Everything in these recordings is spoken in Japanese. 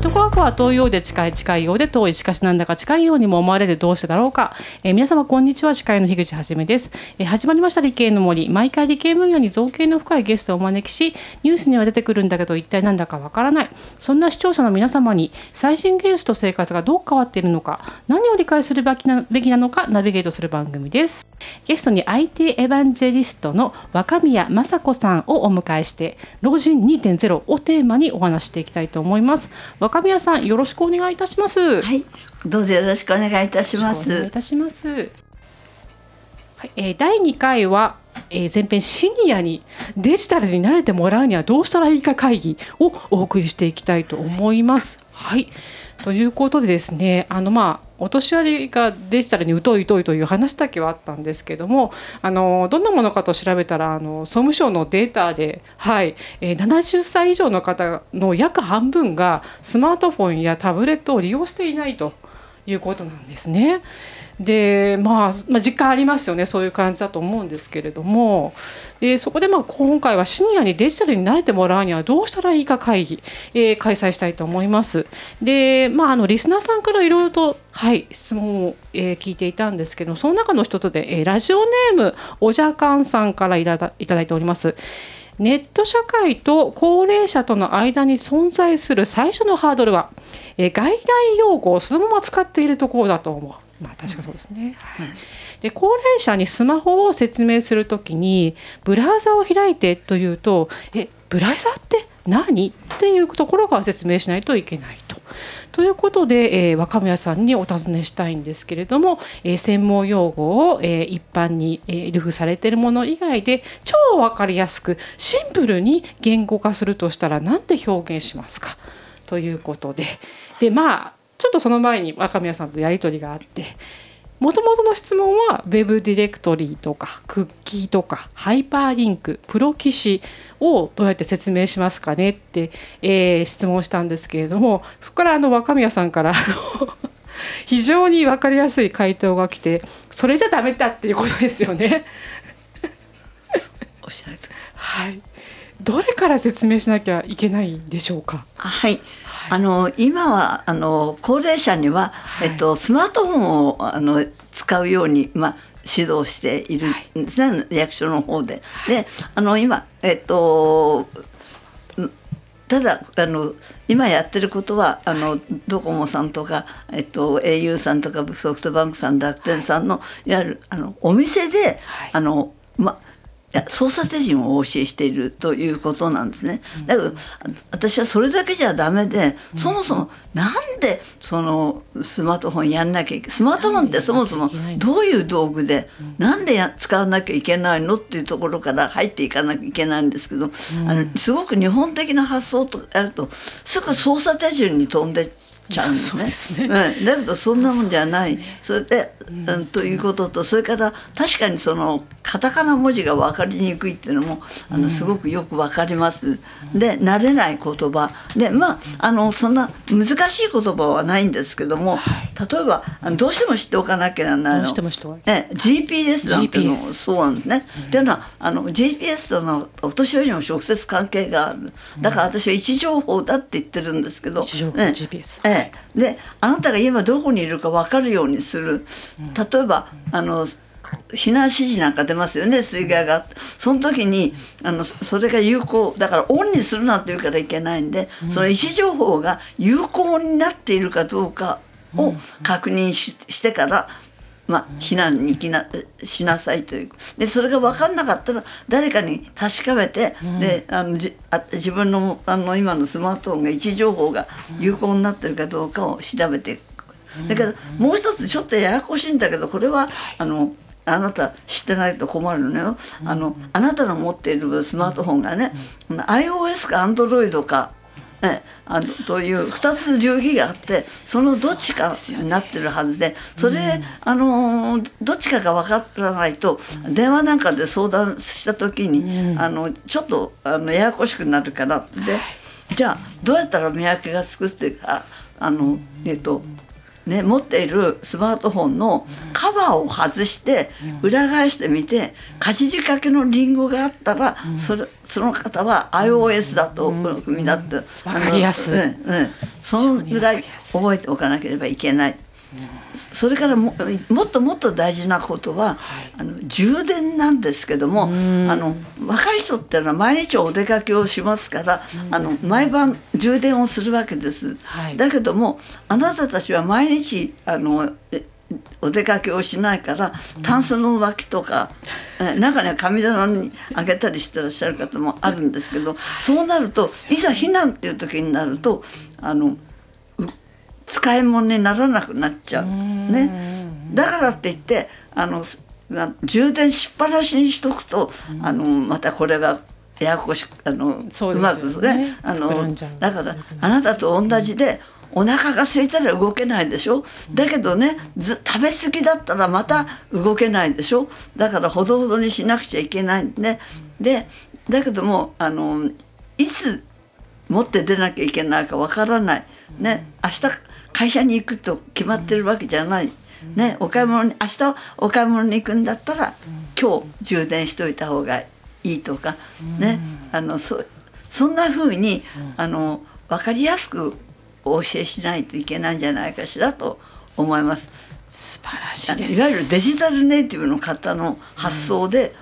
首都科学は遠いようで近い近いようで遠い。しかしなんだか近いようにも思われるどうしてだろうか、えー、皆様こんにちは司会の樋口はじめです、えー、始まりました理系の森。毎回理系分野に造形の深いゲストをお招きしニュースには出てくるんだけど一体なんだかわからない。そんな視聴者の皆様に最新技術と生活がどう変わっているのか何を理解するべきなのかナビゲートする番組です。ゲストに IT エヴァンジェリストの若宮雅子さんをお迎えして老人2.0をテーマにお話していきたいと思います。若宮さんよろしくお願いいたします。はいどうぞよろしくお願いいたします。お願いいたします。はい、えー、第2回はえー、前編シニアにデジタルに慣れてもらうにはどうしたらいいか会議をお送りしていきたいと思います。はいということでですねあのまあお年寄りがデジタルに疎い疎いという話だけはあったんですけどもあのどんなものかと調べたらあの総務省のデータで、はいえー、70歳以上の方の約半分がスマートフォンやタブレットを利用していないということなんですね。で、まあ、まあ実感ありますよねそういう感じだと思うんですけれどもでそこでまあ今回はシニアにデジタルに慣れてもらうにはどうしたらいいか会議、えー、開催したいと思います。で、まあ、あのリスナーさんからいろいろと、はい、質問を、えー、聞いていたんですけどその中の一つで、えー、ラジオネームおじゃかんさんからいただいております。ネット社会と高齢者との間に存在する最初のハードルは、えー、外来用語をそのまま使っているところだと思う。まあ確かそうですね。はい、で高齢者にスマホを説明するときにブラウザを開いてというとえブラウザって何？っていうところから説明しないといけないと。ということで、えー、若宮さんにお尋ねしたいんですけれども、えー、専門用語を、えー、一般に、えー、ルフされているもの以外で超分かりやすくシンプルに言語化するとしたら何て表現しますか？ということで。でまあちょっとその前に若宮さんとやり取りがあってもともとの質問は Web ディレクトリとかクッキーとかハイパーリンクプロキシをどうやって説明しますかねって、えー、質問したんですけれどもそこからあの若宮さんから 非常に分かりやすい回答が来てそれじゃダメだっていうことですよね。おっしゃるはいどれから説明しなきゃいけないんでしょうか？はい、あの今はあの高齢者には、はい、えっと、スマートフォンをあの使うように、まあ、指導しているんですね、はい、役所の方で。であの今、えっとただあの今やってることはあのドコモさんとか、えっと、au さんとかソフトバンクさん楽天さんのいわゆるあのお店で、あのまや操作手順をお教えしているということなんですね。だけど私はそれだけじゃダメでそもそもなんでそのスマートフォンやんなきゃいけスマートフォンってそもそもどういう道具でなんでや使わなきゃいけないのっていうところから入っていかなきゃいけないんですけどあのすごく日本的な発想とやるとすぐ操作手順に飛んでちゃうんですね。うん、だけどそんなもんじゃない。それで、うん、ということとそれから確かにそのカタカナ文字が分かりにくいっていうのもあのすごくよく分かります。で慣れない言葉でまああのそんな難しい言葉はないんですけども例えばどうしても知っておかなきゃならないの。え GPS なんてのそうなんですね。っていうのはあの GPS とのお年寄りにも直接関係がある。だから私は位置情報だって言ってるんですけど。位置情報、GPS。えであなたが今どこにいるか分かるようにする。例えばあの避難指示なんか出ますよね水害が。その時にあのそれが有効だからオンにするなんて言うからいけないんで、その位置情報が有効になっているかどうかを確認してからまあ、避難に行きなしなさいというでそれが分かんなかったら誰かに確かめて、うん、であのじあ自分のあの今のスマートフォンが位置情報が有効になってるかどうかを調べていく。だからもう一つちょっとややこしいんだけどこれはあのあなた知ってないと困るのよ。あのあなたの持っているスマートフォンがね、iOS か Android かね、あのという2つ流儀があってそのどっちかになってるはずでそれ、ね、あのどっちかが分からないと電話なんかで相談した時に、あのちょっとあのややこしくなるからでじゃあどうやったら見分けがつくっていうかあのえっとね、持っているスマートフォンのカバーを外して裏返してみて活字掛けのリンゴがあったらそれその方は iOS だと組だってわかりやすい。うんうん、そのぐらい覚えておかなければいけない。それからももっともっと大事なことは、あの充電なんですけども、あの若い人っていうのは毎日お出かけをしますから、あの毎晩充電をするわけです。はい。だけどもあなたたちは毎日あのえお出かけをしないからタンスの脇とか、え中には神棚にあげたりしてらっしゃる方もあるんですけどそうなるといざ避難っていう時になるとあのう使い物にならなくなっちゃう。ね、だからって言ってあのな充電しっぱなしにしとくと、あのまたこれがややこしあのそううですよね。まくねあのだからあなたと同じでお腹が空いたら動けないでしょ？だけどねず食べ過ぎだったらまた動けないでしょ？だからほどほどにしなくちゃいけないんで。でだけどもあのいつ持って出なきゃいけないかわからない。ね。明日会社に行くと決まってるわけじゃない。ね、お買い物に明日お買い物に行くんだったら今日充電しといた方がいいとかねあのそそんな風にあの分かりやすくお教えしないといけないんじゃないかしらと思います。素晴らしあいです。のいわゆるデジタルネイティブの方の発想で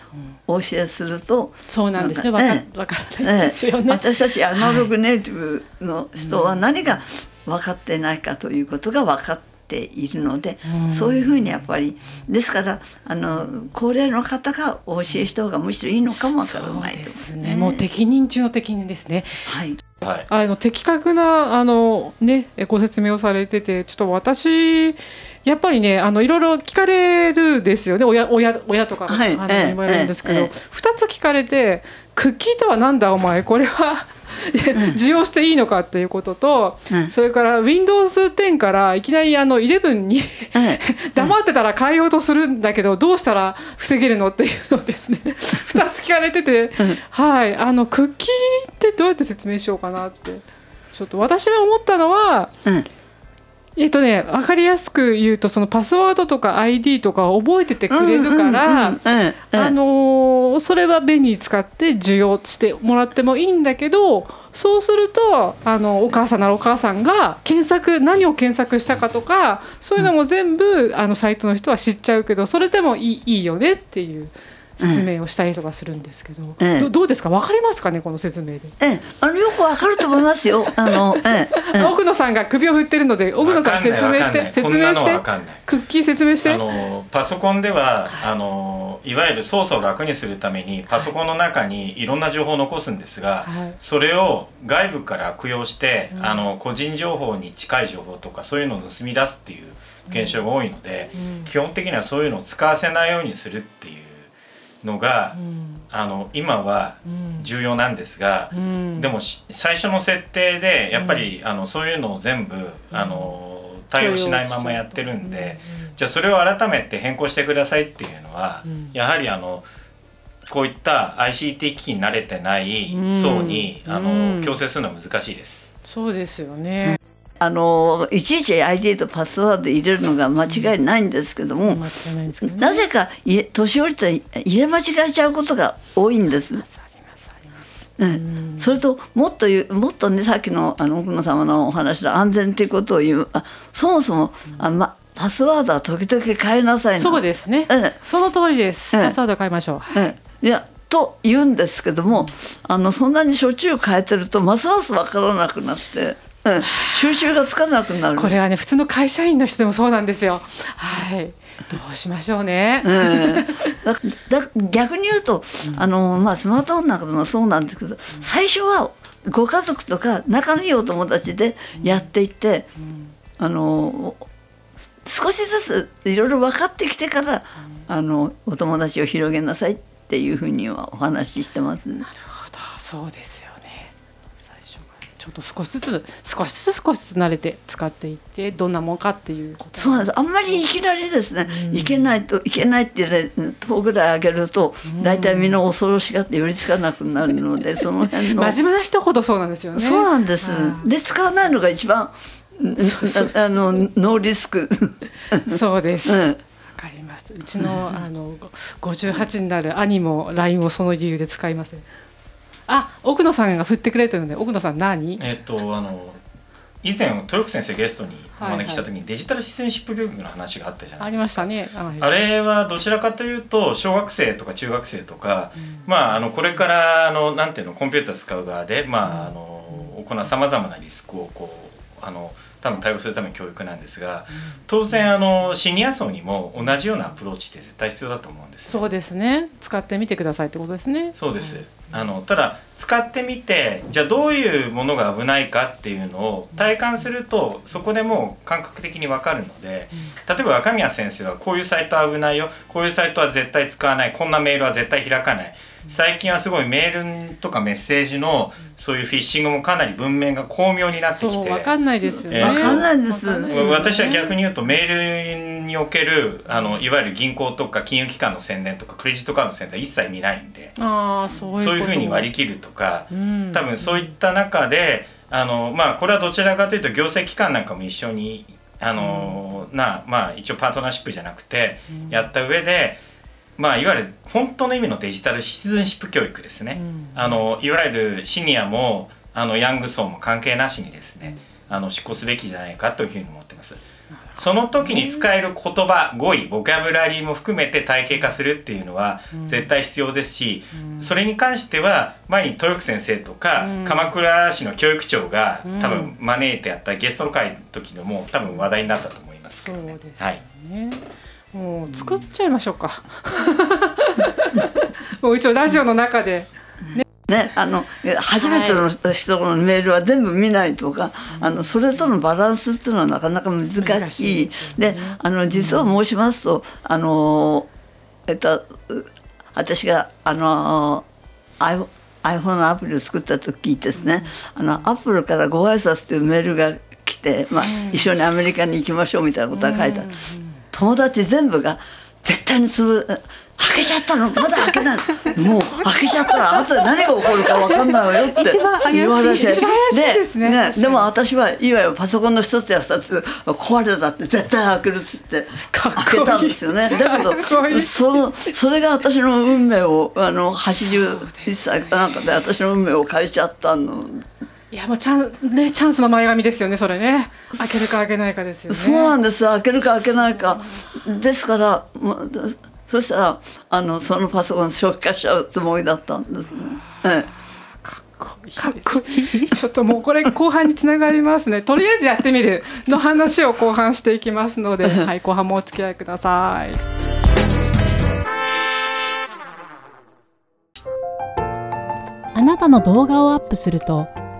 お教えすると、そうなんですねわかえからないですよええ。ね私たちアナログネイティブの人は何が分かってないかということが分かっているので、そういうふうにやっぱりですからあの高齢の方がお教えした方がむしろいいのかもわからないとですね。もう適任中の適任ですね。はい。はい。あの的確なあの、ね、ご説明をされててちょっと私やっぱりねあのいろいろ聞かれるですよね。親親親とか、はい。あのええ。言われるんですけど、ええ。2つ聞かれて「クッキーとはなんだお前？これは 受容していいのか?」っていうことと、うん。それから Windows10 からいきなりあの11にええ 黙ってたら変えようとするんだけどどうしたら防げるのっていうのをですね。2つ聞かれてて、はい。あのクッキーってどうやって説明しようかなって。ちょっと私は思ったのはうんえっとね分かりやすく言うとそのパスワードとか ID とかを覚えててくれるから。あのーそれは便利に使って受容してもらってもいいんだけどそうするとあのお母さんならお母さんが検索何を検索したかとかそういうのも全部、あのサイトの人は知っちゃうけどそれでもいいいいよねっていう説明をしたりとかするんですけど、ええ。どどうですか？分かりますかね？この説明で。ええ。あのよくわかると思いますよ。あのええええ。奥野さんが首を振ってるので奥野さん説明して説明して？わかんない。クッキー説明して？あのパソコンではあのいわゆる操作を楽にするためにパソコンの中にいろんな情報を残すんですが、はい。それを外部から悪用して、あの個人情報に近い情報とかそういうのを盗み出すっていう現象が多いので、基本的にはそういうのを使わせないようにするっていうのが、あの今は重要なんですが、うん。でもし最初の設定でやっぱり、あのそういうのを全部、あの対応しないままやってるんで、じゃあそれを改めて変更してくださいっていうのは、やはりあのこういった ICT 機器に慣れてない層に、あうん。の強制するのは難しいです。そうですよねあのいちいち ID とパスワード入れるのが間違いないんですけども、なぜか年寄りと入れ間違えちゃうことが多いんです。それともっと言うもっとねさっきのあの奥野様のお話の安全っていうことを言うあそもそもあ、ま、パスワードは時々変えなさいのそうですね、ええその通りです、ええパスワード変えましょう。ええいやと言うんですけどもあのそんなにしょっちゅう変えてるとますます分からなくなって、うん、収集がつかなくなる。これはね普通の会社員の人でもそうなんですよ。はい。どうしましょうね、ええだだ逆に言うと、あのまあ、スマートフォンなんかでもそうなんですけど最初はご家族とか仲のいいお友達でやっていって、あの少しずついろいろ分かってきてから、あのお友達を広げなさいっていうふうにはお話ししてます。なるほど。そうですょっと少しずつ少しずつ少しずつ慣れて使っていってどんなもんかっていうことそうなんですあんまりいきなりですね、いけないといけないってね10ぐらいあげると大体みんな恐ろしがって寄りつかなくなるので その辺の真面目な人ほどそうなんですよねそうなんです。で使わないのが一番ああのノーリスク。そうです。わ、うんかります。うちのあの58になる兄も LINE をその理由で使いません。あ、奥野さんが振ってくれてるので、奥野さん何？えっとあの以前豊福先生ゲストにお招きした時にデジタルシステムシップ教育の話があったじゃなあいですか。りましたね。はいあれはどちらかというと小学生とか中学生とか、まああのこれからあのなんていうのコンピューター使う側でまああの行うさまざまなリスクをこうあの多分対応するための教育なんですが、当然あのシニア層にも同じようなアプローチって絶対必要だと思うんですよ。そうですね。使ってみてくださいってことですね。そうです、あのただ使ってみてじゃあどういうものが危ないかっていうのを体感するとそこでもう感覚的に分かるので例えば若宮先生はこういうサイトは危ないよこういうサイトは絶対使わないこんなメールは絶対開かない最近はすごいメールとかメッセージのそういうフィッシングもかなり文面が巧妙になってきて。そうわかんないですよね。えーわかんないです。私は逆に言うとメールにおけるあのいわゆる銀行とか金融機関の宣伝とかクレジットカードの宣伝は一切見ないんで。ああそういうこと。そういうふうに割り切るとか、うん。多分そういった中であのまあこれはどちらかというと行政機関なんかも一緒にあの、なまあ一応パートナーシップじゃなくてやった上で、まあいわゆる本当の意味のデジタルシチズンシップ教育ですね。あのいわゆるシニアもあのヤング層も関係なしにですね、あの執行すべきじゃないかというふうに思ってます。その時に使える言葉語彙ボキャブラリーも含めて体系化するっていうのは絶対必要ですし、それに関しては前に豊福先生とか、鎌倉市の教育長が多分招いてやったゲストの会の時のも多分話題になったと思いますけどね。ですよはいね。もう作っちゃいましょうか。もう一応ラジオの中で。ね、あの初めての人のメールは全部見ないとか、あのそれとのバランスっていうのはなかなか難しい。難しいですであの実を申しますとあのえっとう私があの iPhone アプリを作った時ですね、あのアップルからご挨拶というメールが来て、まあ一緒にアメリカに行きましょうみたいなことが書いてある、友達全部が絶対にする開けちゃったの。まだ開けないの。もう開けちゃったら後で何が起こるか分かんないわよって言われて。ですね。確かに。でも私はいわゆるパソコンの一つや二つ壊れたって絶対開けるっつって開けたんですよね。だけどそのそれが私の運命をあの81歳かなんかで私の運命を変えちゃったのいやもうチャンねチャンスの前髪ですよねそれね。開けるか開けないかですよね。そうなんです開けるか開けないかですからもうそしたらあのそのパソコン消化しちゃうつもりだったんですね。ええかっこいい。ちょっともうこれ後半につながりますね。とりあえずやってみるの話を後半していきますので、はい後半もお付き合いください。あなたの動画をアップすると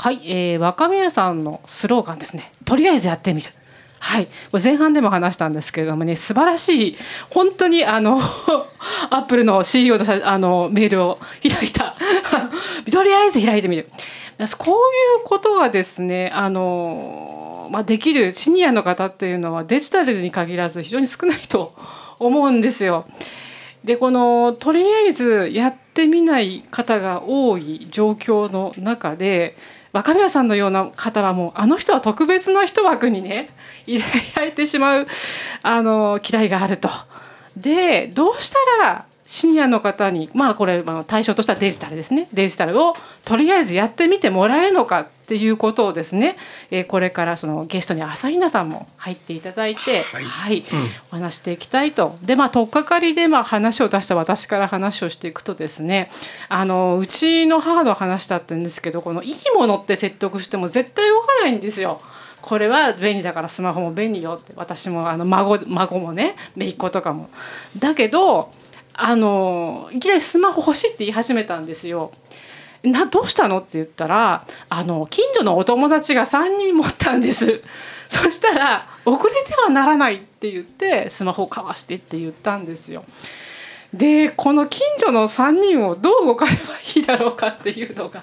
はい、えー、若宮さんのスローガンですね。とりあえずやってみる。はい、これ前半でも話したんですけれどもね素晴らしい本当にあの アップルの CEO のあのメールを開いた とりあえず開いてみるこういうことがですねあの、まあ、できるシニアの方っていうのはデジタルに限らず非常に少ないと思うんですよ。でこのとりあえずやってみない方が多い状況の中で若宮さんのような方はもうあの人は特別な一枠にね 入れられてしまうあの嫌いがあると。でどうしたらシニアの方にまあこれ対象としてはデジタルですね。デジタルをとりあえずやってみてもらえるのかっていうことをですね、えーこれからそのゲストに朝比奈さんも入っていただいてはい、お話していきたいと。でまあ取っかかりでまあ話を出した私から話をしていくとですねあのうちの母の話だったんですけどこのいいものって説得しても絶対動かないんですよ。これは便利だからスマホも便利よって私もあの孫孫もね姪っ子とかも。だけどあのいきなりスマホ欲しいって言い始めたんですよ。などうしたの?」って言ったらあの近所のお友達が3人持ったんです。そしたら「遅れてはならない」って言ってスマホをかわしてって言ったんですよ。でこの近所の3人をどう動かせばいいだろうかっていうのが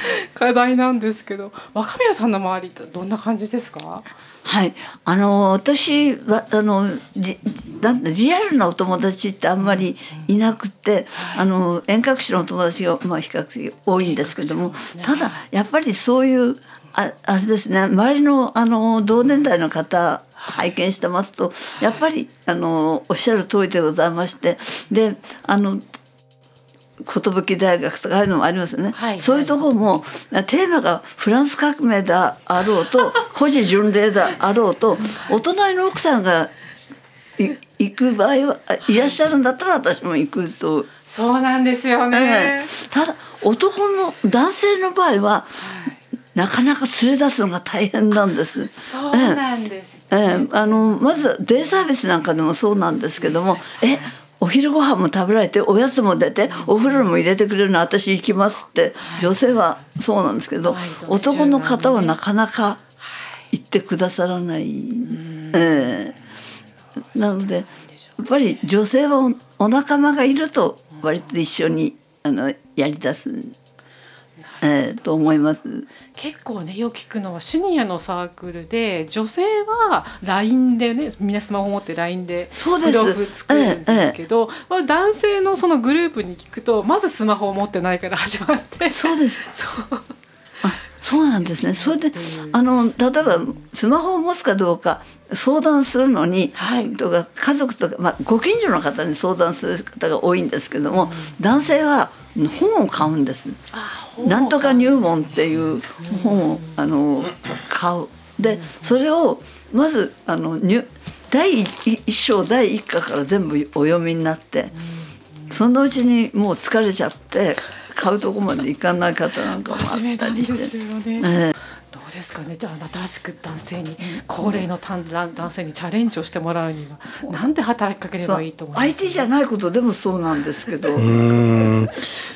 課題なんですけど若宮さんの周りってどんな感じですか？はい、あの私はあのじなんだリアルなお友達ってあんまりいなくて、あの遠隔地のお友達がまあ比較的多いんですけども、ただやっぱりそういうああれですね周りのあの同年代の方拝見してますとやっぱりあのおっしゃる通りでございましてであの寿大学とかああいうのもありますよね、はいそういうところもテーマがフランス革命であろうと古事巡礼であろうとお隣の奥さんが行く場合はいらっしゃるんだったら私も行くと、そうなんですよねえ。ただ男の男性の場合は、なかなか連れ出すのが大変なんです。そうなんです。ええあのまずデイサービスなんかでもそうなんですけどもえお昼ご飯も食べられておやつも出てお風呂も入れてくれるの私行きますって。女性はそうなんですけどはい男の方はなかなか行ってくださらない、ええ。なのでやっぱり女性はおお仲間がいると割と一緒にあのやりだす、ええと思います。結構ねよく聞くのはシニアのサークルで女性は LINE でねみんなスマホ持って LINE でそうです。ブログ作るんですけど、まあ男性のそのグループに聞くとまずスマホを持ってないから始まって。そうです。そう。あそうなんですね。それであの例えばスマホを持つかどうか相談するのに、はい。とか家族とか、まあ、ご近所の方に相談する方が多いんですけども、男性は本を買うんです。なんとか入門っていう本をあの買う。でそれをまずあの入第一章第一課から全部お読みになって、そのうちにもう疲れちゃって買うとこまで行かない方なんかもあったりして。ですかね。じゃあ新しく男性に高齢の男男性にチャレンジをしてもらうにはなんで働きかければいいと思います？相手じゃないことでもそうなんですけど、うーん。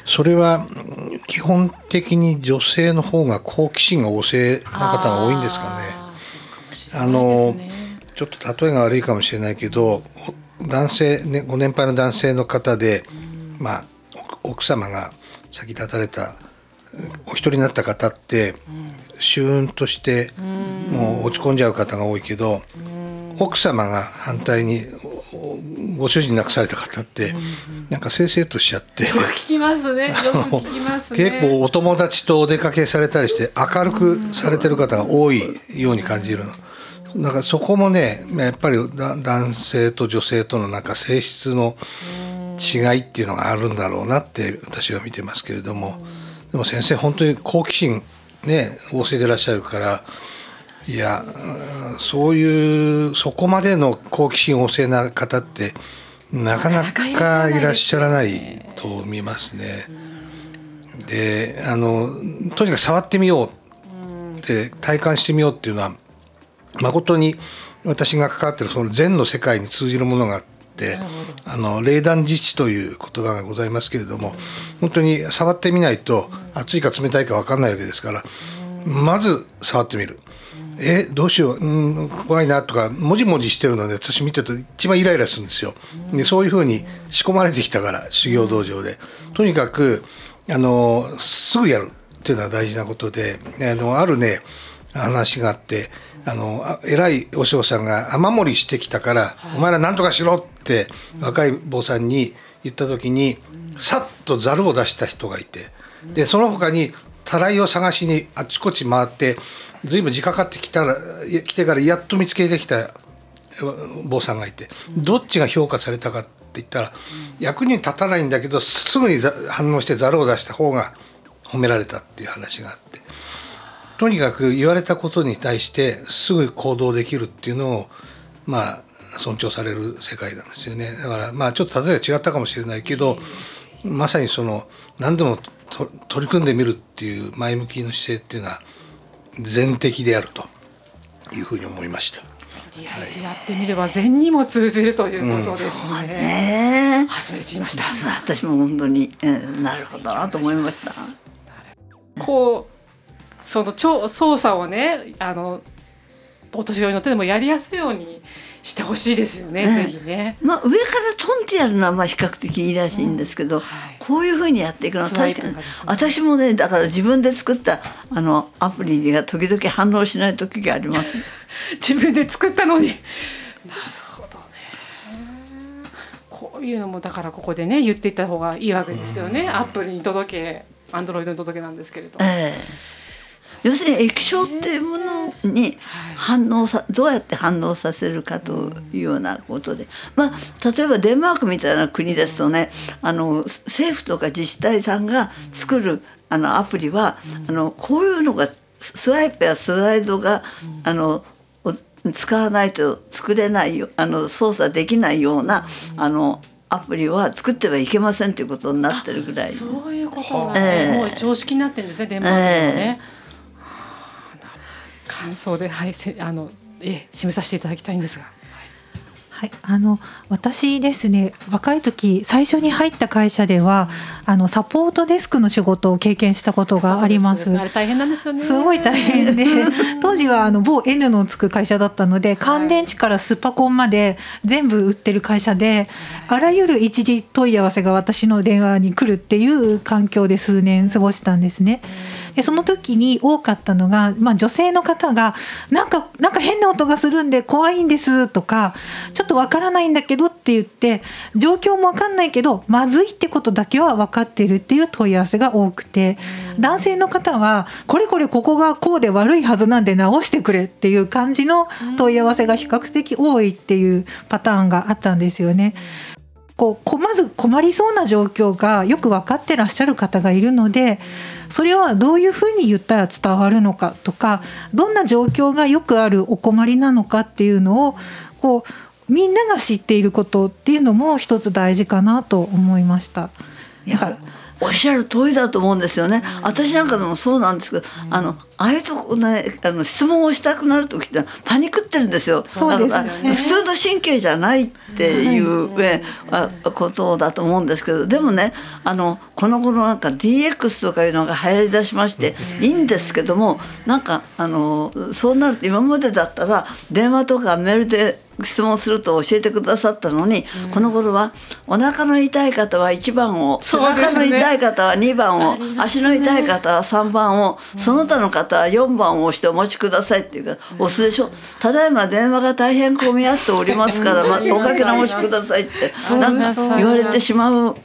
それはうん基本的に女性の方が好奇心が旺盛な方が多いんですかね。あーそうかもしれあないのですね。ちょっと例えが悪いかもしれないけどお男性、ね、ご年配の男性の方で、まあ奥奥様が先立たれたお一人になった方って、シューンとしてもう落ち込んじゃう方が多いけど、奥様が反対にご主人亡くされた方って、なんかせいせいとしちゃって。聞きますねよく聞きますね 結構お友達とお出かけされたりして明るくされてる方が多いように感じるの。だからそこもねやっぱりだ男性と女性とのなんか性質の違いっていうのがあるんだろうなって私は見てますけれどもでも先生本当に好奇心ね旺盛でいらっしゃるからいやそういうそこまでの好奇心旺盛な方ってなかなかいらっしゃらないと見ますね。であのとにかく触ってみようって体感してみようっていうのは誠に私が関わってるその禅の世界に通じるものがあってあの霊断自治という言葉がございますけれども本当に触ってみないと熱いか冷たいか分かんないわけですからまず触ってみる。えどうしよううん怖いなとかもじもじしてるので私見てると一番イライラするんですよ。でそういうふうに仕込まれてきたから修行道場でとにかくあのすぐやるっていうのは大事なことであのあるね話があってあのあ偉い和尚さんが雨漏りしてきたから、お前ら何とかしろって若い坊さんに言った時にさっとざるを出した人がいてでその他にたらいを探しにあちこち回って随分時間かかってきたら来てからやっと見つけてきた坊さんがいてどっちが評価されたかって言ったら役に立たないんだけどすぐにざ反応してざるを出した方が褒められたっていう話があってとにかく言われたことに対してすぐ行動できるっていうのをまあ尊重される世界なんですよねだからまあちょっと例えば違ったかもしれないけどまさにその何でもと取り組んでみるっていう前向きの姿勢っていうのは全的であるというふうに思いました。とりあえずやってみれば禅にも通じるということですね。初めて知りました。私も本当に、えーなるほどなと思いました。こうその超操作をねあのお年寄りの手でもやりやすいようにしてほしいですよね、ねぜひね。まあ、上からトンってやるのはまあ比較的いいらしいんですけど、はいこういうふうにやっていくのは確かにね私もねだから自分で作ったあのアプリが時々反応しない時があります。自分で作ったのに。なるほどね。こういうのもだからここでね言っていった方がいいわけですよね。アップルに届け、アンドロイドに届けなんですけれど。ええ要するに液晶っていうものに反応さどうやって反応させるかというようなことで、まあ、例えばデンマークみたいな国ですとねあの政府とか自治体さんが作るあのアプリは、あのこういうのがスワイプやスライドが、あのお使わないと作れないよあの操作できないような、あのアプリは作ってはいけませんということになってるぐらい。そういうことが、ええもう常識になってるんですね、デンマーク。はあなる感想で、はい、せあの、ええ、締めさせていただきたいんですが。はい、あの私ですね若い時最初に入った会社では、あのサポートデスクの仕事を経験したことがあります。すね大変なんですよね。すごい大変で 当時はあの某 N のつく会社だったので乾電池からスパコンまで全部売ってる会社であらゆる一時問い合わせが私の電話に来るっていう環境で数年過ごしたんですね。でその時に多かったのが、まあ、女性の方がなんかなんか変な音がするんで怖いんですとかちょっとわからないんだけどって言って状況もわかんないけどまずいってことだけは分かってるっていう問い合わせが多くて男性の方はこれこれここがこうで悪いはずなんで直してくれっていう感じの問い合わせが比較的多いっていうパターンがあったんですよね。こうまず困りそうな状況がよく分かってらっしゃる方がいるのでそれはどういうふうに言ったら伝わるのかとかどんな状況がよくあるお困りなのかっていうのをこうみんなが知っていることっていうのも一つ大事かなと思いました。いやおっしゃる通りだと思うんですよね。私なんかでもそうなんですけど、あのああいうとこねあの質問をしたくなる時ってパニクってるんですよ。そうですよね。普通の神経じゃないっていう、えあことだと思うんですけど、でもねあのこの頃なんか DX とかいうのが流行りだしましていいんですけども、なんかあのそうなると今までだったら電話とかメールで質問すると教えてくださったのに、この頃はお腹の痛い方は1番を、ね。中の痛い方は2番を、足の痛い方は3番を、その他の方は4番を押してお待ちくださいっていうから押すでしょ。ただいま電話が大変混み合っておりますから、ま、おかけ直しくださいってなんか言われてしまう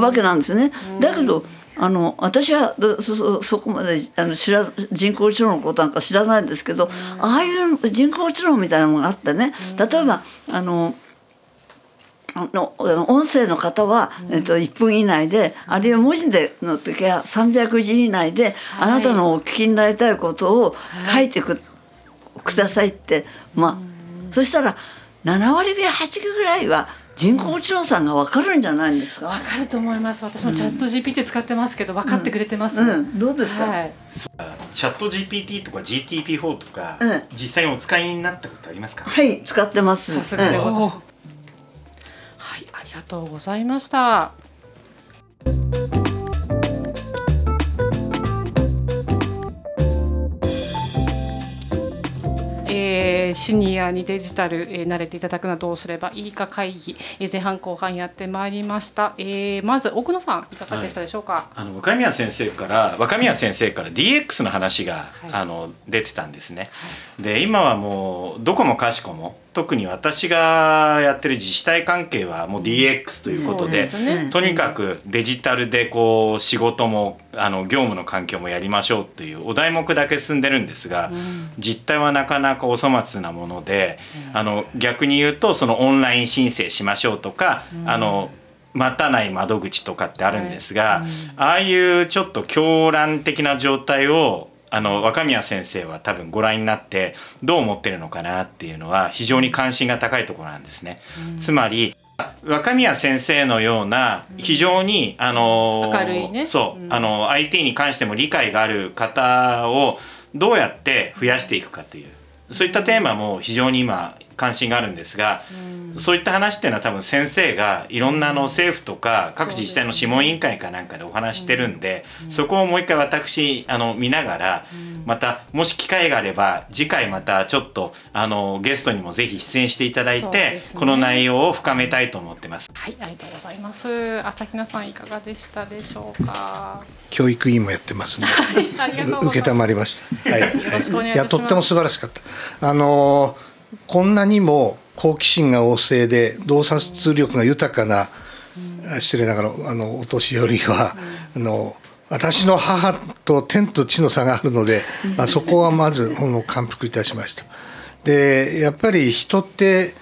わけなんですね。だけどあの私はどそそそこまであの知ら人工知能のことなんか知らないんですけど、ああいう人工知能みたいなものがあってね。例えばあのあの音声の方は、えっと、1分以内であるいは文字での時は300字以内で、あなたのお聞きになりたいことを書いてく,、くださいってまあそしたら7割目8ぐらいは人工知能さんが分かるんじゃないんですか、わかると思います。私もチャット GPT 使ってますけど、分かってくれてます。うん、どうですか、はい。チャット GPT とか GTP4 とか、うん実際にお使いになったことありますか、はい、使ってます。さすがでございうんます。はい、ありがとうございました。ーシニアにデジタル、えー慣れていただくのはどうすればいいか会議、えー前半後半やってまいりました、えーまず奥野さんいかがでしたでしょうか、あの若宮先生から若宮先生から DX の話が、はい。あの出てたんですね。で今はもうどこもかしこも特に私がやってる自治体関係はもう DX ということで,、ですね。とにかくデジタルでこう仕事もあの業務の環境もやりましょうというお題目だけ進んでるんですが、実態はなかなかお粗末なもので、あの逆に言うとそのオンライン申請しましょうとか、あの待たない窓口とかってあるんですが、ああいうちょっと狂乱的な状態をあの若宮先生は多分ご覧になってどう思ってるのかなっていうのは非常に関心が高いところなんですね。つまり若宮先生のような非常に、あの明るいね。そう、あの IT に関しても理解がある方をどうやって増やしていくかという。そういったテーマも非常に今関心があるんですが、そういった話っていうのは多分先生がいろんなあの政府とか各自治体の諮問委員会かなんかでお話してるんで、そこをもう一回私あの見ながら、またもし機会があれば次回またちょっとあのゲストにもぜひ出演していただいて、ね。この内容を深めたいと思ってます。はい、ありがとうございます。朝比奈さんいかがでしたでしょうか？教育委員もやってますんで。ありがとうございます。受けたまりました。はい、いやとっても素晴らしかった。あのーこんなにも好奇心が旺盛で洞察力が豊かな、あ失礼ながらあのお年寄りは、あの私の母と天と地の差があるので、まあ、そこはまずあの感服いたしました。でやっぱり人って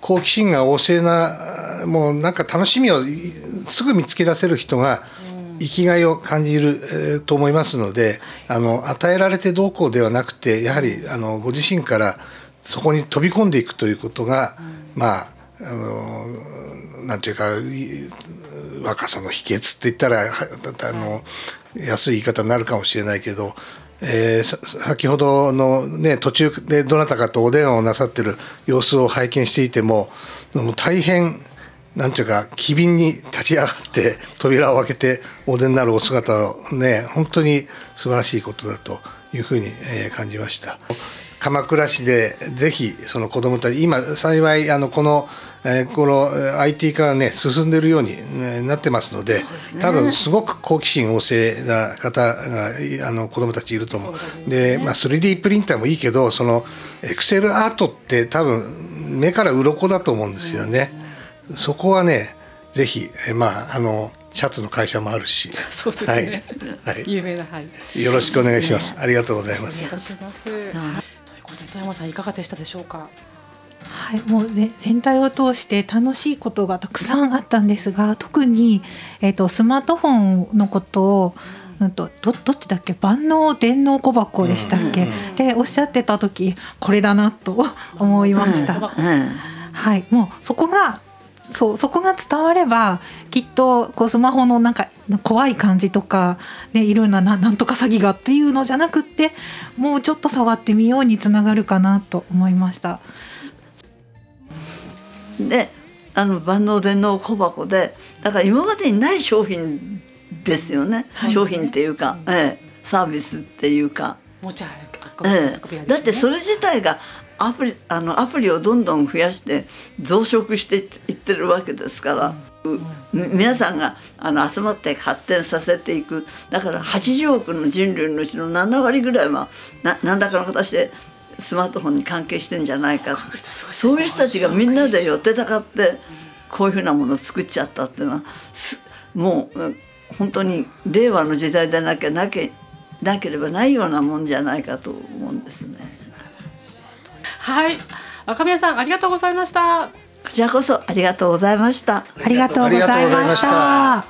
好奇心が旺盛なもうなんか楽しみをいすぐ見つけ出せる人が生きがいを感じる、えーと思いますのであの与えられてどうこうではなくてやはりあのご自身からそこに飛び込んでいくということが、まああのなんていうかい若さの秘訣って言ったらはあの安い言い方になるかもしれないけど、えーさ先ほどの、ね、途中でどなたかとお電話をなさってる様子を拝見していてももう大変なんていうか機敏に立ち上がって 扉を開けてお出になるお姿をね本当に素晴らしいことだというふうに、えー感じました。鎌倉市でぜひその子どもたち今幸いあのこの、えーこのえー IT 化がね進んでいるように、ねなってますので多分すごく好奇心旺盛な方がいあの子どもたちいると思う。でまあ 3D プリンターもいいけどそのエクセルアートって多分目から鱗だと思うんですよね。そこはねぜひえーまああのシャツの会社もあるし、そうですはいね。はい、有名なはい。よろしくお願いします。ありがとうございます。富山さんいかがでしたでしょうか？はい、もうぜ全体を通して楽しいことがたくさんあったんですが特に、えー、とスマートフォンのことを、うん、とどどっちだっけ？万能電脳小箱でしたっけ、でおっしゃってた時これだなと思いました。うんはい、もうそこがそうそこが伝わればきっとこうスマホのなんか怖い感じとか、ね、いろんなななんとか詐欺がっていうのじゃなくってもうちょっと触ってみようにつながるかなと思いました。であの万能電脳小箱でだから今までにない商品ですよね、商品っていうか、ええ、サービスっていうか、持ち歩く。ええ、だってそれ自体がアプリあのアプリをどんどん増やして増殖していってるわけですから、み皆さんがあの集まって発展させていく。だから80億の人類のうちの7割ぐらいはな何らかの形でスマートフォンに関係してんじゃないか。そういう人たちがみんなで寄ってたかってこういうふうなものを作っちゃったっていうのはすもううん本当に令和の時代でなきゃなけなければないようなもんじゃないかと思うんですね。はい。若宮さんありがとうございました。こちらこそありがとうございました。ありがとうございました。